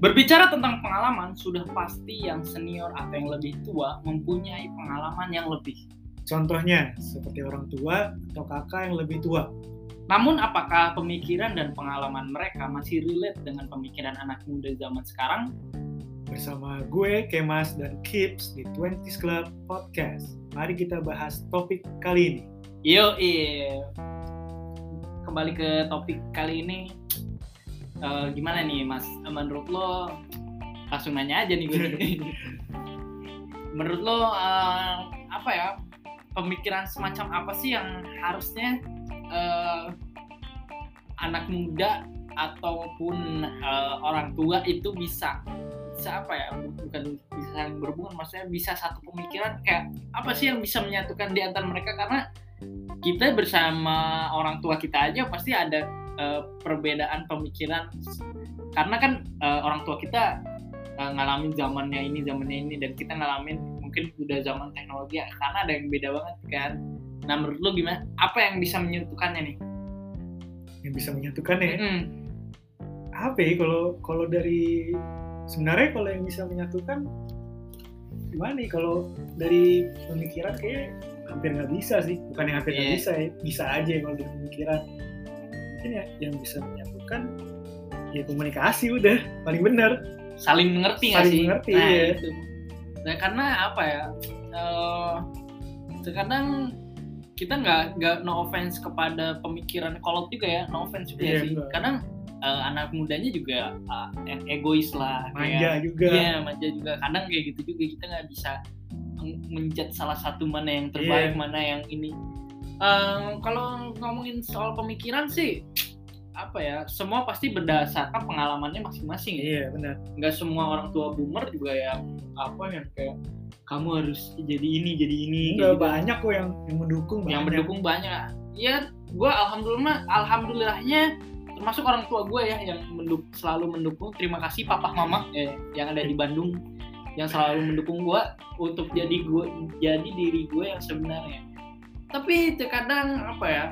Berbicara tentang pengalaman, sudah pasti yang senior atau yang lebih tua mempunyai pengalaman yang lebih. Contohnya, seperti orang tua atau kakak yang lebih tua. Namun apakah pemikiran dan pengalaman mereka masih relate dengan pemikiran anak muda zaman sekarang? Bersama gue, Kemas, dan Kips di 20s Club Podcast. Mari kita bahas topik kali ini. Yo, iya. Kembali ke topik kali ini. Eh, gimana nih, Mas? Menurut lo, langsung nanya aja nih gue. Menurut lo, eh, apa ya, pemikiran semacam apa sih yang harusnya eh, anak muda ataupun eh, orang tua itu bisa bisa apa ya bukan bisa saling berhubungan maksudnya bisa satu pemikiran kayak apa sih yang bisa menyatukan di antara mereka karena kita bersama orang tua kita aja pasti ada eh, perbedaan pemikiran. Karena kan eh, orang tua kita eh, ngalamin zamannya ini zamannya ini dan kita ngalamin mungkin udah zaman teknologi ya, karena ada yang beda banget kan. Nah menurut lo gimana? Apa yang bisa menyatukannya nih? Yang bisa menyatukan ya. Mm-mm. Apa ya kalau kalau dari sebenarnya kalau yang bisa menyatukan gimana nih? Kalau dari pemikiran kayak hampir nggak bisa sih. Bukan yang hampir nggak Iya. bisa ya bisa aja kalau dari pemikiran mungkin ya yang bisa menyatukan ya komunikasi udah paling benar. Saling mengerti nggak Saling sih? mengerti, nah iya. itu nah karena apa ya? Eh, terkadang kita nggak nggak no offense kepada pemikiran kolot juga ya no offense juga Iya, sih. betul. kadang eh, anak mudanya juga yang egois lah manja kayak juga. iya manja juga. Kadang kayak gitu juga kita nggak bisa men- menjat salah satu mana yang terbaik Iya. mana yang ini Eh, kalau ngomongin soal pemikiran sih apa ya semua pasti berdasarkan pengalamannya masing-masing ya. Iya benar. Nggak semua orang tua boomer juga yang apa yang kayak kamu harus jadi ini jadi ini Enggak gitu. banyak kok yang yang mendukung yang banyak. mendukung banyak. Ya gue alhamdulillah alhamdulillahnya termasuk orang tua gue ya yang menduk, selalu mendukung. Terima kasih papa mama eh, yang ada di Bandung yang selalu mendukung gue untuk jadi gue jadi diri gue yang sebenarnya tapi terkadang apa ya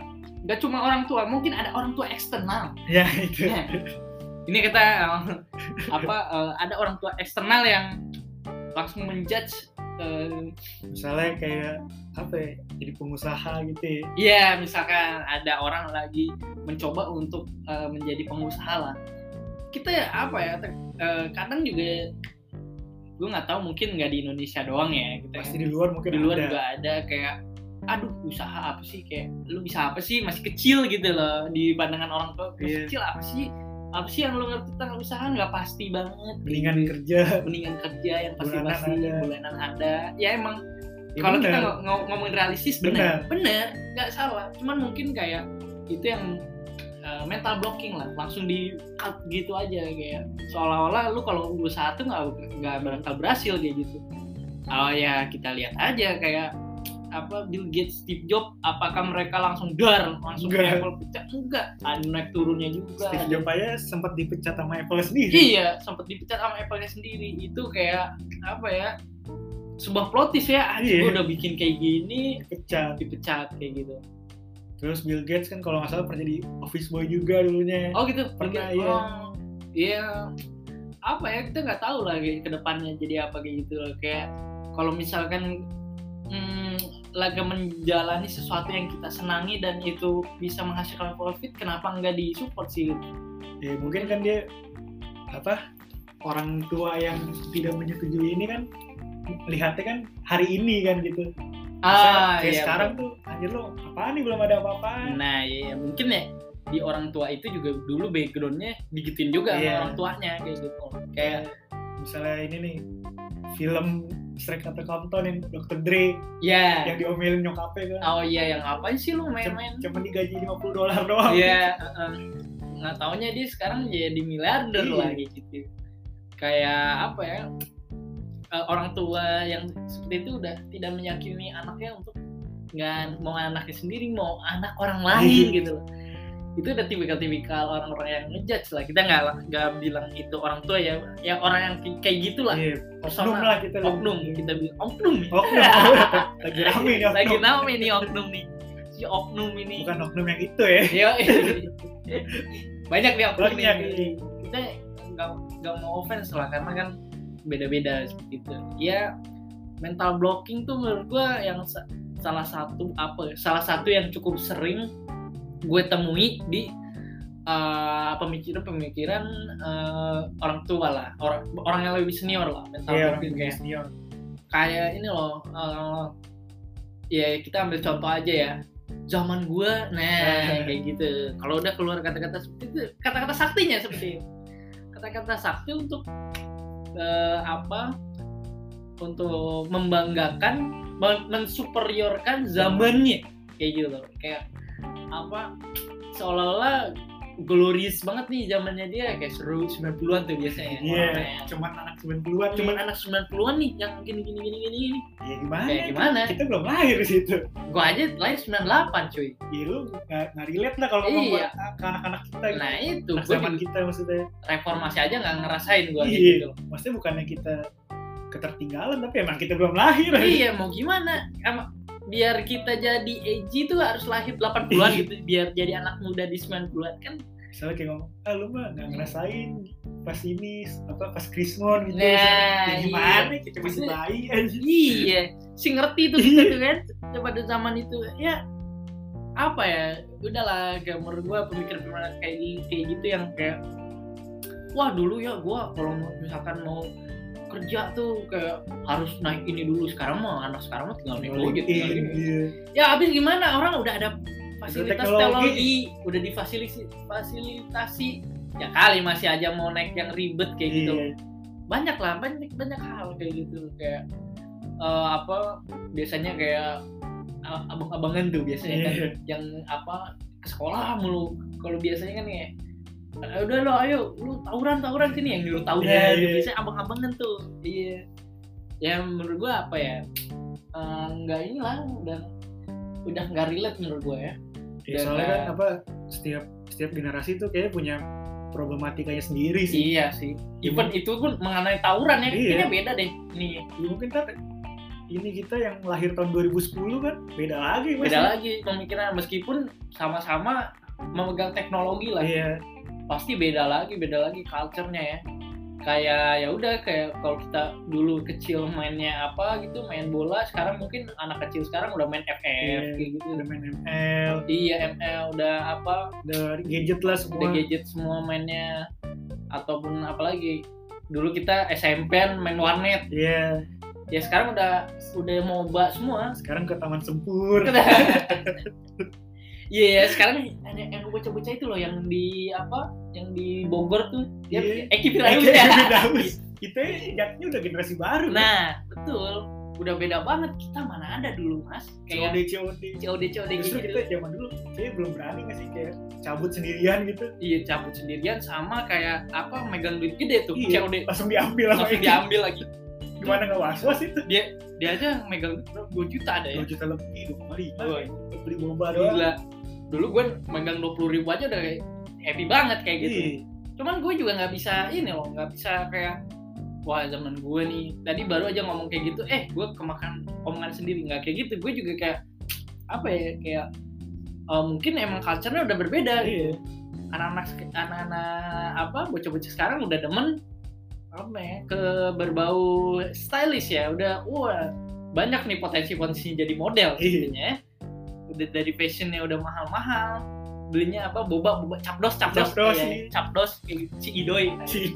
nggak cuma orang tua mungkin ada orang tua eksternal. Ya itu. Nah, ini kita eh, apa eh, ada orang tua eksternal yang langsung menjudge eh, misalnya kayak apa ya jadi pengusaha gitu ya. Ya misalkan ada orang lagi mencoba untuk eh, menjadi pengusaha lah. Kita ya apa ya eh, kadang juga gue nggak tahu mungkin nggak di Indonesia doang ya kita pasti di luar mungkin di luar ada. juga ada kayak aduh usaha apa sih? Kayak lu bisa apa sih? Masih kecil gitu loh di pandangan orang tua. Masih Iya. kecil apa sih? Apa sih yang lu ngerti tentang usaha? Nggak pasti banget. Mendingan gitu. kerja. Mendingan kerja yang pasti Bulanan pasti ada. bulanan ada. Ya emang Ya kalau kita ngo- ngomongin realistis benar. Benar. Nggak salah. Cuman mungkin kayak itu yang uh, mental blocking lah. Langsung di cut gitu aja kayak seolah-olah lu kalau usaha tuh nggak nggak bakal berhasil kayak gitu. Oh ya kita lihat aja kayak apa Bill Gates, Steve Jobs, apakah mereka langsung dar, langsung Enggak. Apple pecah? Enggak, ada naik turunnya juga. Steve Jobs aja sempat dipecat sama Apple sendiri Iya, sempat dipecat sama Apple-nya sendiri. Itu kayak apa ya? Sebuah plotis ya, anjing Iya. udah bikin kayak gini, dipecat dipecat kayak gitu. terus Bill Gates kan kalau nggak salah pernah jadi office boy juga dulunya Oh gitu, Pernah, iya. Oh, Iya. Apa ya? Kita nggak tahu lagi ke depannya jadi apa kayak gitu loh. Kayak kalau misalkan hmm, lagi menjalani sesuatu yang kita senangi dan itu bisa menghasilkan profit, kenapa nggak disupport sih? ya mungkin kan dia apa orang tua yang tidak menyetujui ini kan lihatnya kan hari ini kan gitu Ah, kayak iya, sekarang tuh anjir lo apaan nih belum ada apa-apaan Nah, iya mungkin ya di orang tua itu juga dulu backgroundnya digituin juga Iya. sama orang tuanya kayak gitu. Kayak misalnya ini nih film Strike Kata Compton yang Dr. Dre ya, yang diomelin nyokapnya kan oh iya yang apa sih lu main-main? cuma digaji 50 dolar doang Iya, heeh. nggak taunya dia sekarang jadi miliarder Iya. lagi gitu. Kayak apa ya? eh, orang tua yang seperti itu udah tidak meyakini anaknya untuk nggak mau anaknya sendiri mau anak orang lain Iya. gitu loh itu udah tipikal-tipikal orang-orang yang ngejudge lah. Kita nggak nggak bilang itu orang tua ya. Ya orang yang kayak- gitulah. Iya, oknum lah kita oknum. Kita bilang oknum. Nih. oknum. Lagi rame nih lagi rame nih oknum nih. Si oknum ini. Bukan oknum yang itu ya. Iya, banyak nih oknum banyak nih. nih. Kita nggak nggak mau offense lah karena kan beda-beda seperti itu. Ya mental blocking tuh menurut gue yang sa- salah satu apa ya, salah satu yang cukup sering gue temui di uh, pemikiran-pemikiran uh, orang tua lah. Orang orang yang lebih senior lah mental Iya, orang kayak senior. kayak ini loh uh, ya kita ambil contoh aja ya. Zaman gua nah. kayak gitu. Kalau udah keluar kata-kata seperti itu kata-kata saktinya seperti itu. Kata-kata sakti untuk eh, apa? Untuk membanggakan men- mensuperiorkan zamannya. Kayak gitu loh kayak apa seolah-olah glorious banget nih zamannya dia kayak seru 90-an tuh biasanya Iya, Orang-orang cuman anak 90-an cuman nih. anak 90-an nih yang gini gini gini gini gini. Ya gimana? Kayak gimana? Kita belum lahir di situ. Gua aja lahir 98 cuy. Ya lu nggak nggak relate lah kalau ngomong Iya. ke anak-anak kita. gitu. Nah itu Anak zaman kita maksudnya. reformasi aja nggak ngerasain gua Iya. gitu. Maksudnya bukannya kita ketertinggalan tapi emang kita belum lahir. iya mau gimana? Emang biar kita jadi edgy tuh harus lahir 80-an Iya. gitu biar jadi anak muda di 90-an kan Misalnya kayak ngomong, ah lu mah nggak ngerasain pas ini apa pas Krismon gitu. Nah, ya, gimana iya. kita masih bayi aja. iya si ngerti tuh kita tuh kan pada zaman itu ya apa ya udahlah menurut gua pemikiran-pemikiran kayak gitu, kayak gitu yang kayak wah dulu ya gua kalau misalkan mau kerja tuh kayak harus naik ini dulu. Sekarang mah anak sekarang mah tinggal naik gojek tinggal Iya, ya habis gimana? Orang udah ada fasilitas teknologi. teknologi udah difasilitasi fasilitasi. Ya kali masih aja mau naik yang ribet kayak gitu. Iya. banyak lah banyak banyak hal kayak gitu. Kayak eh, apa biasanya kayak a- abang-abangan tuh biasanya kan. Iya. yang apa ke sekolah mulu. Kalau biasanya kan kayak "Eh, udah lo ayo lu tawuran tawuran sini yang nyuruh tawuran Iya, iya. biasanya abang-abangan tuh iya ya menurut gua apa ya eh, nggak inilah udah udah nggak relate menurut gua ya Ya, soalnya kan eh, apa setiap setiap generasi tuh kayak punya problematikanya sendiri sih. iya sih even itu pun mengenai tawuran ya Iya. kayaknya beda deh nih Ya, mungkin kan ini kita yang lahir tahun 2010 kan beda lagi Mas. beda lagi pemikiran meskipun sama-sama memegang teknologi lah Iya. Pasti beda lagi beda lagi culture-nya ya kayak ya udah kayak kalau kita dulu kecil mainnya apa gitu main bola sekarang mungkin anak kecil sekarang udah main FF Iya. kayak gitu Udah main ML, iya ML udah apa udah gadget lah udah semua. gadget semua mainnya ataupun apalagi dulu kita SMP main warnet Iya. ya sekarang udah udah MOBA semua Sekarang ke Taman Sempur. Iya, yeah, sekarang ada yang bocah-bocah itu loh yang di apa? Yang di Bogor tuh. Dia Iya. Eki Eh, Firdaus ya. Firdaus. Kita jatuhnya udah generasi baru. kan? Nah, betul. Udah beda banget kita mana ada dulu, Mas. COD Kayak COD. COD COD Justru gitu. kita zaman dulu kayak belum berani nggak sih kayak cabut sendirian gitu. Iya, cabut sendirian sama kayak apa megang duit gede tuh Iya. COD Langsung diambil sama langsung Eki. diambil lagi. Gimana nggak was-was itu? Dia dia aja megang 2 juta ada ya. 2 juta lebih, 2,5 Woi. Buat beli boba doang. Gila. Dulu gue megang 20 ribu aja udah kayak happy banget kayak gitu. Iya. cuman gue juga nggak bisa ini loh nggak bisa kayak wah zaman gue nih tadi baru aja ngomong kayak gitu eh gue kemakan omongan sendiri nggak kayak gitu gue juga kayak apa ya kayak eh, mungkin emang culture-nya udah berbeda Iya. gitu anak-anak sek- anak-anak apa bocah-bocah sekarang udah demen apa ya ke berbau stylish ya udah wah banyak nih potensi-potensi jadi model Iya. sebenarnya ya. Udah dari fashionnya udah mahal-mahal. Belinya apa? Boba boba capdos capdos. Capdos, Iya, iya. capdos kayak si idoy Si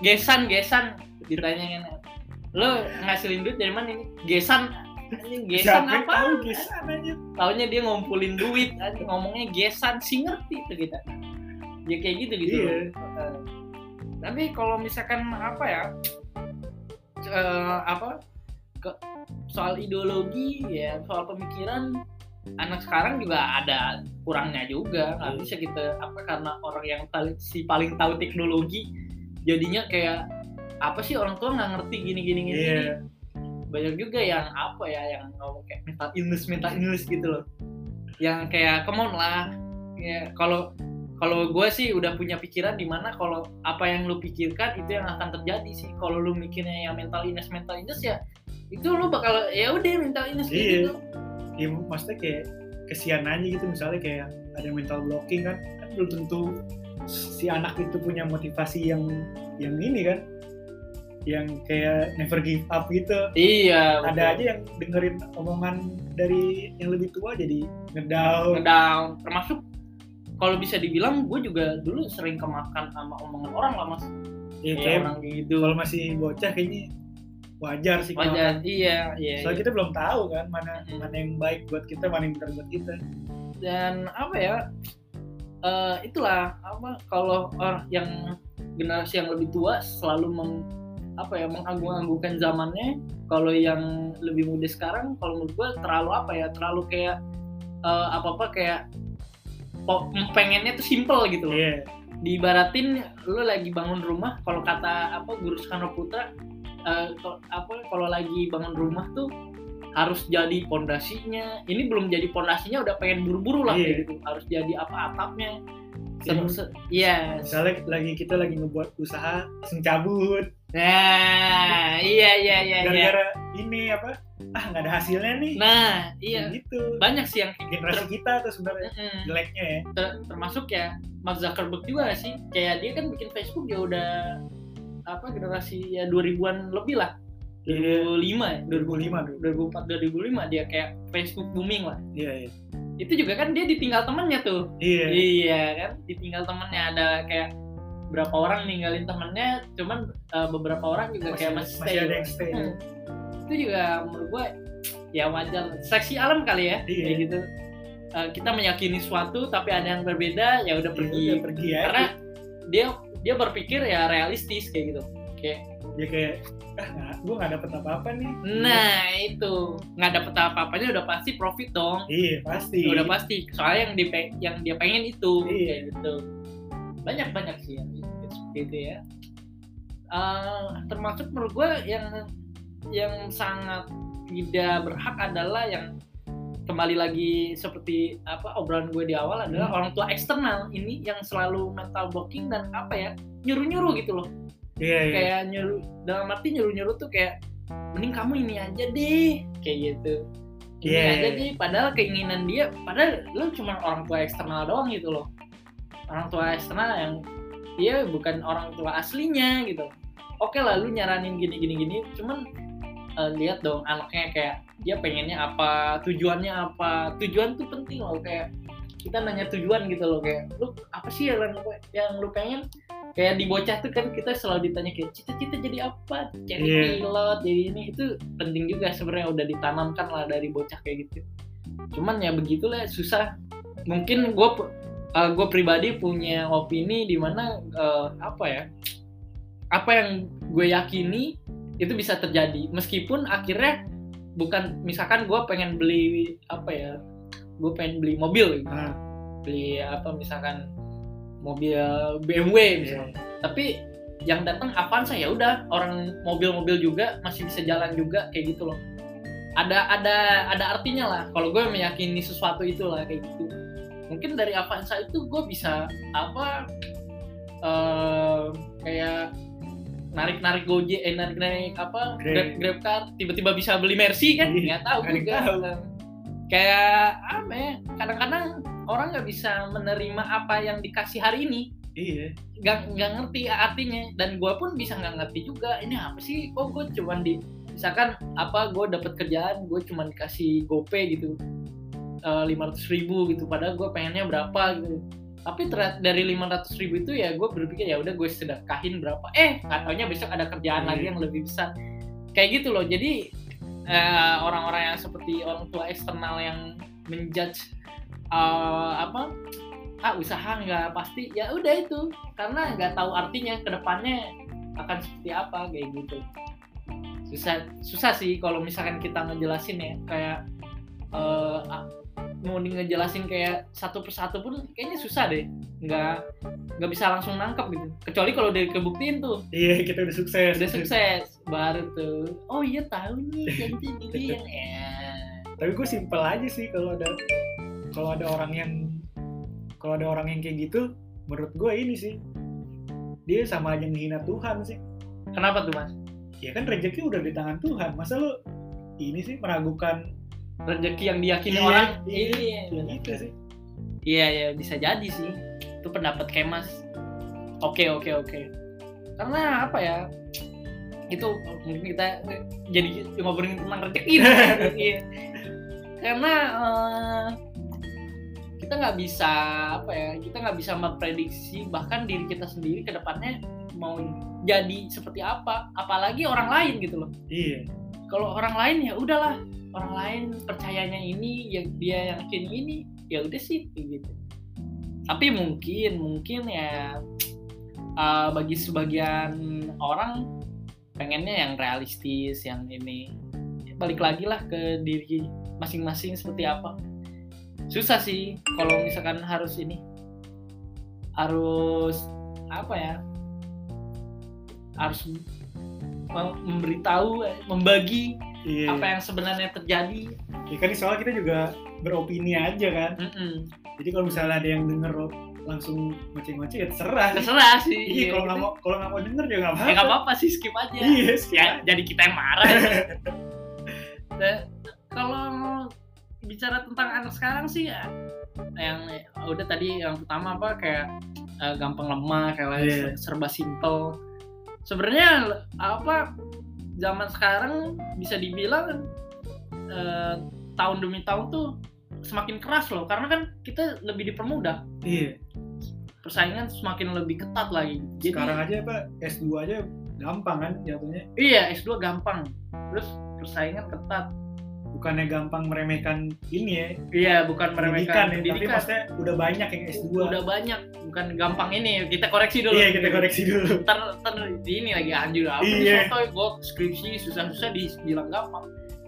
gesan gesan ditanyain. Lo ngasilin duit dari mana ini? Gesan anjing gesan Siapa apa? tahu gesan aja. taunya dia ngumpulin duit anjing, ngomongnya gesan sih ngerti tuh kita. Ya kayak gitu gitu. Iya. Eh, tapi kalau misalkan apa ya? Eh, apa ke- soal ideologi ya soal pemikiran anak sekarang juga ada kurangnya juga. Nggak Iya. bisa kita apa karena orang yang paling si paling tahu teknologi jadinya kayak apa sih orang tua nggak ngerti gini gini gini gini. banyak juga yang apa ya yang ngomong kayak mental illness mental illness gitu loh. Yang kayak come on lah. Ya kalau kalau gue sih udah punya pikiran di mana kalau apa yang lu pikirkan itu yang akan terjadi sih. Kalau lu mikirnya yang mental illness mental illness ya itu lu bakal ya udah mental illness Iya. gitu. Ya maksudnya kayak kesian aja gitu misalnya kayak ada mental blocking kan kan belum tentu si anak itu punya motivasi yang yang ini kan yang kayak never give up gitu. Iya ada betul. aja yang dengerin omongan dari yang lebih tua jadi ngedown. Ngedown. Termasuk kalau bisa dibilang gue juga dulu sering kemakan sama omongan orang lah mas. Ya, Kayak kayak orang gitu. kalau masih bocah kayaknya wajar sih kalau wajar. iya iya, soalnya iya. kita belum tahu kan mana Mm. mana yang baik buat kita mana yang benar buat kita. Dan apa ya eh, itulah apa kalau orang yang generasi yang lebih tua selalu meng apa ya mengagung-agungkan zamannya. Kalau yang lebih muda sekarang kalau menurut gue terlalu apa ya terlalu kayak apa apa kayak po- pengennya tuh simple gitu loh. Iya. Diibaratin lu lagi bangun rumah kalau kata apa guru Soekarno Putra ko- apa kalau lagi bangun rumah tuh harus jadi pondasinya. Ini belum jadi pondasinya udah pengen buru-buru lah Iya. kayak gitu. Harus jadi apa atapnya Iya. Iya misalnya lagi kita lagi ngebuat usaha langsung cabut. Nah iya iya iya iya. Gara-gara ini apa? Ah nggak ada hasilnya nih. Nah iya. Gitu. Banyak sih yang kayak gitu. generasi kita tuh sebenarnya Mm-mm. jeleknya ya. Ter- termasuk ya Mark Zuckerberg juga sih. Kayak dia kan bikin Facebook ya udah apa generasi ya 2000-an lebih lah. Iya. 2005 ya. 2005 dulu. 2004 2005 dia kayak Facebook booming lah. Iya iya. Itu juga kan dia ditinggal temennya tuh. Iya. Iya kan? Ditinggal temennya. Ada kayak berapa orang ninggalin temennya cuman uh, beberapa orang juga kayak masih stay masih ada yang stay Hmm. itu juga menurut gue ya wajar. Seksi alam kali ya Iya. kayak gitu. Uh, kita meyakini suatu tapi ada yang berbeda ya udah Ya pergi. udah, pergi ya karena dia dia berpikir ya realistis kayak gitu. Kayak dia kayak ah gue nggak dapet apa-apa nih. Nah itu. Nggak dapet apa-apanya udah pasti profit dong. Iya pasti. Udah pasti. Soalnya yang dia yang dia pengen itu Iya. kayak gitu. Banyak banyak sih yang gitu- seperti itu ya. Eh, termasuk menurut gue yang yang sangat tidak berhak adalah yang kembali lagi seperti apa obrolan gue di awal adalah orang tua eksternal ini yang selalu mental blocking dan apa ya nyuruh nyuruh gitu loh. Iya iya. Kayak nyuruh dalam arti nyuruh nyuruh tuh kayak mending kamu ini aja deh kayak gitu. Ini Iya, aja iya. deh padahal keinginan dia padahal lu cuma orang tua eksternal doang gitu loh. Orang tua eksternal yang dia bukan orang tua aslinya gitu. Oke lah lu nyaranin gini gini gini cuman eh, lihat dong anaknya kayak dia pengennya apa tujuannya apa. Tujuan tuh penting loh kayak kita nanya tujuan gitu loh kayak lu apa sih yang lu, yang lu pengen? Kayak di bocah tuh kan kita selalu ditanya kayak cita-cita jadi apa? Jadi Iya. pilot jadi ini. Itu penting juga sebenarnya udah ditanamkan lah dari bocah kayak gitu. Cuman ya begitulah susah. Mungkin gue gue pribadi punya opini di mana eh, apa ya apa yang gue yakini itu bisa terjadi. Meskipun akhirnya bukan misalkan gue pengen beli apa ya gue pengen beli mobil gitu. Ah, beli apa misalkan mobil BMW misalnya iya. tapi yang datang Avanza ya udah orang mobil-mobil juga masih bisa jalan juga kayak gitu loh ada ada ada artinya lah kalau gue meyakini sesuatu itu lah kayak gitu mungkin dari Avanza itu gue bisa apa narik narik gojek eh narik narik apa Grab. grab grab car tiba-tiba bisa beli mercy kan? Iya, nggak tahu juga. tahu. kayak apa ya kadang-kadang orang nggak bisa menerima apa yang dikasih hari ini. Iya. Nggak nggak ngerti artinya. Dan gue pun bisa nggak ngerti juga ini apa sih? Kok gue cuman di misalkan apa gue dapet kerjaan gue cuman dikasih gope gitu lima ratus ribu gitu. Padahal gue pengennya berapa gitu tapi dari lima ratus ribu itu ya gue berpikir ya udah gue sedekahin berapa. Eh katanya besok ada kerjaan Iya. lagi yang lebih besar. Kayak gitu loh. Jadi eh, orang-orang yang seperti orang tua eksternal yang menjudge eh, apa ah usaha nggak pasti. Ya udah itu. Karena nggak tahu artinya ke depannya akan seperti apa kayak gitu. Susah susah sih kalau misalkan kita ngejelasin ya. Kayak ah, mau ngejelasin kayak satu persatu pun kayaknya susah deh. Nggak nggak bisa langsung nangkep gitu. Kecuali kalau udah kebuktiin tuh. Iya kita udah sukses. Udah sukses baru tuh. Oh iya tahu nih ganti gini yang ya. Tapi gue simpel aja sih kalau ada kalau ada orang yang kalau ada orang yang kayak gitu menurut gue ini sih dia sama aja menghina Tuhan sih. Kenapa tuh mas? Ya kan rezeki udah di tangan Tuhan. Masa lu ini sih meragukan rezeki yang diyakini Iya, orang. Iya, iya ya gitu sih. Iya ya bisa jadi sih. Itu pendapat Kemas. oke oke oke. Karena apa ya? Itu mungkin kita jadi ngobrolin tentang rezeki. Iya. karena eh, kita nggak bisa apa ya kita nggak bisa memprediksi bahkan diri kita sendiri ke depannya mau jadi seperti apa. Apalagi orang lain gitu loh. Iya. Kalau orang lain ya udahlah orang lain percayanya ini ya dia yakin ini ya udah sih gitu. Tapi mungkin mungkin ya uh, bagi sebagian orang pengennya yang realistis yang ini. Balik lagi lah ke diri masing-masing seperti apa. Susah sih kalau misalkan harus ini. Harus apa ya harus mem- memberitahu membagi iya. Apa yang sebenarnya terjadi? Ya kan soalnya kita juga beropini aja kan. Mm-mm. jadi kalau misalnya ada yang denger langsung ngoceh-ngoceh ya terserah. Terserah sih. Iya kalau nggak mau kalau nggak mau denger ya nggak ya apa-apa nggak apa-apa. sih skip aja. Iya skip ya aja. jadi kita yang marah Dan kalau bicara tentang anak sekarang sih ya yang udah tadi yang pertama apa kayak eh, gampang lemah kayak Iya. serba simple. Sebenarnya apa zaman sekarang bisa dibilang eh, tahun demi tahun tuh semakin keras loh. Karena kan kita lebih dipermudah. Iya. Persaingan semakin lebih ketat lagi. Jadi sekarang aja apa S2 aja gampang kan jatuhnya? Iya S2 gampang. Terus persaingan ketat bukannya gampang meremehkan ini ya. Iya bukan meremehkan pendidikan ya tapi maksudnya udah banyak yang S2 udah banyak bukan gampang ini. Kita koreksi dulu. Iya kita koreksi dulu. Ntar, ntar ini lagi anjir apa Iya. nih sotoy gue skripsi susah-susah dibilang gampang.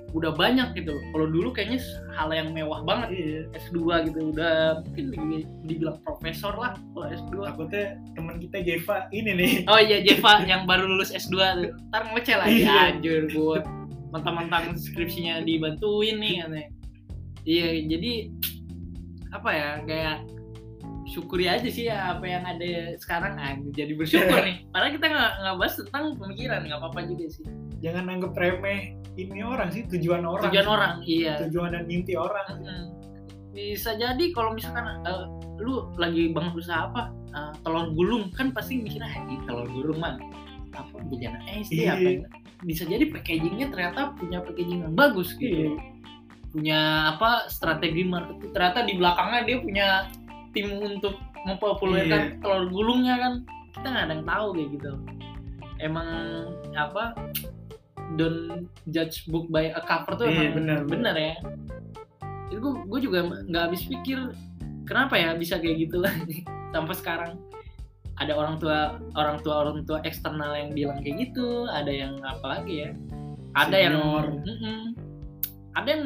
Udah banyak gitu loh. Kalau dulu kayaknya hal yang mewah banget. Iya. S2 gitu udah mungkin di- dibilang profesor lah kalau S2 takutnya teman kita Jeva ini nih. Oh iya Jeva yang baru lulus S2 tuh. Ntar ngecel lagi. Iya. anjir gue mentang-mentang skripsinya dibantuin nih katanya. Iya jadi apa ya kayak syukuri aja sih ya apa yang ada sekarang ah, jadi bersyukur nih. padahal kita nggak nggak bahas tentang pemikiran nggak apa-apa juga sih. Jangan anggap remeh ini orang sih tujuan orang tujuan orang iya. Tujuan dan mimpi orang. Mm-mm. bisa jadi kalau misalkan eh, lu lagi bangun usaha apa eh, telur gulung kan pasti mikirnya ini telur gulung mah apa bejana SD Iya. apa ya?" Bisa jadi packagingnya ternyata punya packaging yang bagus Iya. gitu punya apa strategi marketing ternyata di belakangnya dia punya tim untuk mempopulerkan Iya. telur gulungnya kan. Kita nggak ada yang tahu kayak gitu. Emang apa don't judge book by a cover tuh Iya, emang benar, benar. ya. Itu gue gue juga nggak habis pikir kenapa ya bisa kayak gitu sampai sekarang ada orang tua orang tua orang tua eksternal yang bilang kayak gitu ada yang apa lagi ya ada yang Senior. Mm-mm. ada yang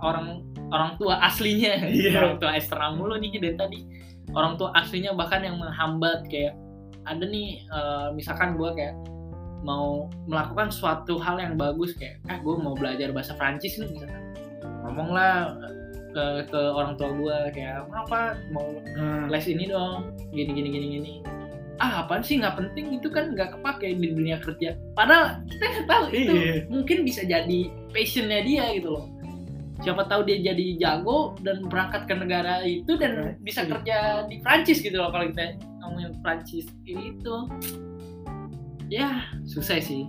orang orang tua aslinya Iya. orang tua eksternal mulu nih dari tadi orang tua aslinya bahkan yang menghambat kayak ada nih eh, misalkan gue kayak mau melakukan suatu hal yang bagus kayak eh gue mau belajar bahasa Prancis nih misalkan ngomonglah ke, ke orang tua gue kayak apa mau Nah, les ini dong gini gini gini gini. Ah apaan sih? Nggak penting itu kan nggak kepake di dunia kerja. Padahal kita nggak tahu itu Iya. mungkin bisa jadi passionnya dia gitu loh. Siapa tahu dia jadi jago dan berangkat ke negara itu dan bisa kerja di Prancis gitu loh kalau kita ngomongin Prancis. Itu ya susah sih.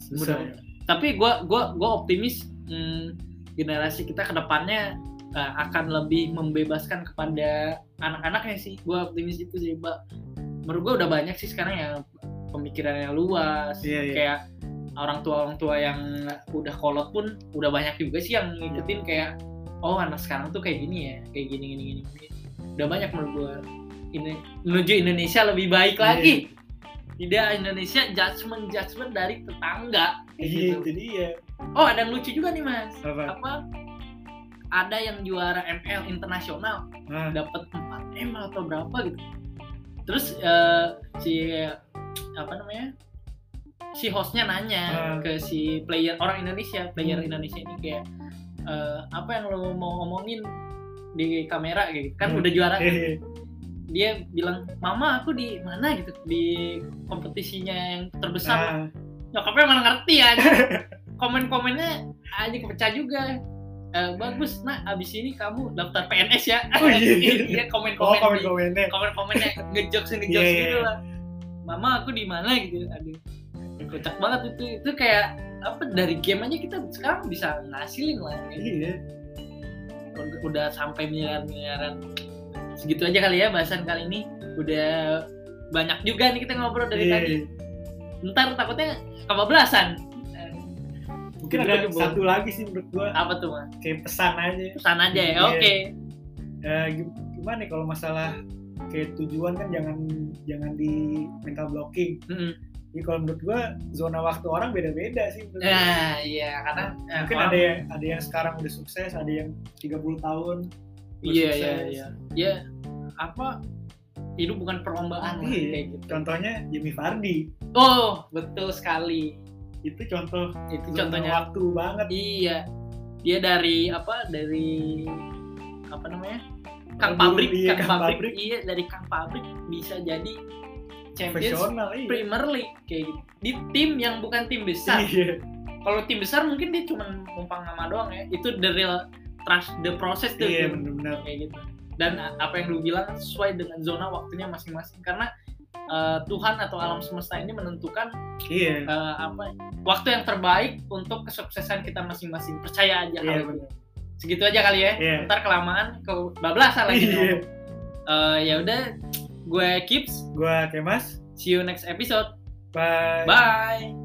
Susah ya. tapi gue gua gua optimis hmm, generasi kita ke depannya uh, akan lebih membebaskan kepada anak-anaknya sih gue optimis itu sih mbak menurut gue udah banyak sih sekarang yang pemikirannya luas Iya, iya. kayak orang tua orang tua yang udah kolot pun udah banyak juga sih yang ngikutin kayak oh anak sekarang tuh kayak gini ya kayak gini gini gini, gini. udah banyak menurut gue ini menuju Indonesia lebih baik Iya. lagi tidak Indonesia judgement judgement dari tetangga iya gitu. jadi ya Oh ada yang lucu juga nih mas. apa Apa? Ada yang juara ML internasional nah, dapat 4 M atau berapa gitu. Terus eh, si apa namanya? Si hostnya nanya Ah. ke si player orang Indonesia, player Hmm. Indonesia ini kayak eh, apa yang lo mau ngomongin di kamera gitu. Kan Hmm. udah juara. eh, Dia bilang, "Mama, aku di mana gitu di kompetisinya yang terbesar." nah, nyokapnya mana ngerti ya komen-komennya aja kepecah juga Eh, bagus nah abis ini kamu daftar PNS ya Oh, iya. Iya, Oh, komen-komen di- komen-komennya. komen-komennya ngejokes ngejokes Iya, iya, gitu iya. lah mama aku di mana gitu aduh kocak banget itu itu kayak apa dari game aja kita sekarang bisa ngasilin lah ya. Iya. udah, udah sampai miliar-miliaran segitu aja kali ya bahasan kali ini udah banyak juga nih kita ngobrol dari Iya. tadi ntar takutnya kebablasan Mungkin ada satu lagi sih menurut gua apa tuh mas kayak pesan aja. pesan aja ya Iya. oke Eh, gim- gimana nih kalau masalah kayak tujuan kan jangan jangan di mental blocking. Mm-mm. Jadi kalau menurut gua zona waktu orang beda-beda sih. nah iya karena eh, Mungkin orang- ada yang ada yang sekarang udah sukses, ada yang 30 tahun. udah iya iya iya ya apa hidup bukan perlombaan Iya. kayak gitu Contohnya Jimmy Vardy. oh betul sekali Itu contoh itu contohnya waktu banget. iya dia dari apa dari apa namanya kang pabrik iya, kang, kang pabrik, pabrik. iya dari kang pabrik bisa jadi champions iya. Premier League kayak gitu di tim yang bukan tim besar Iya. kalau tim besar mungkin dia cuma numpang nama doang ya itu the real trust the process tuh Iya tim. benar-benar. kayak gitu dan apa yang lu bilang sesuai dengan zona waktunya masing-masing karena eh, Tuhan atau alam semesta ini menentukan Iya. eh, apa waktu yang terbaik untuk kesuksesan kita masing-masing percaya aja Iya itu. benar. segitu aja kali ya Iya. ntar kelamaan kebablasan lagi Iya. ngomong. Eh, ya udah gue Kips Gua Kemas. see you next episode Bye. bye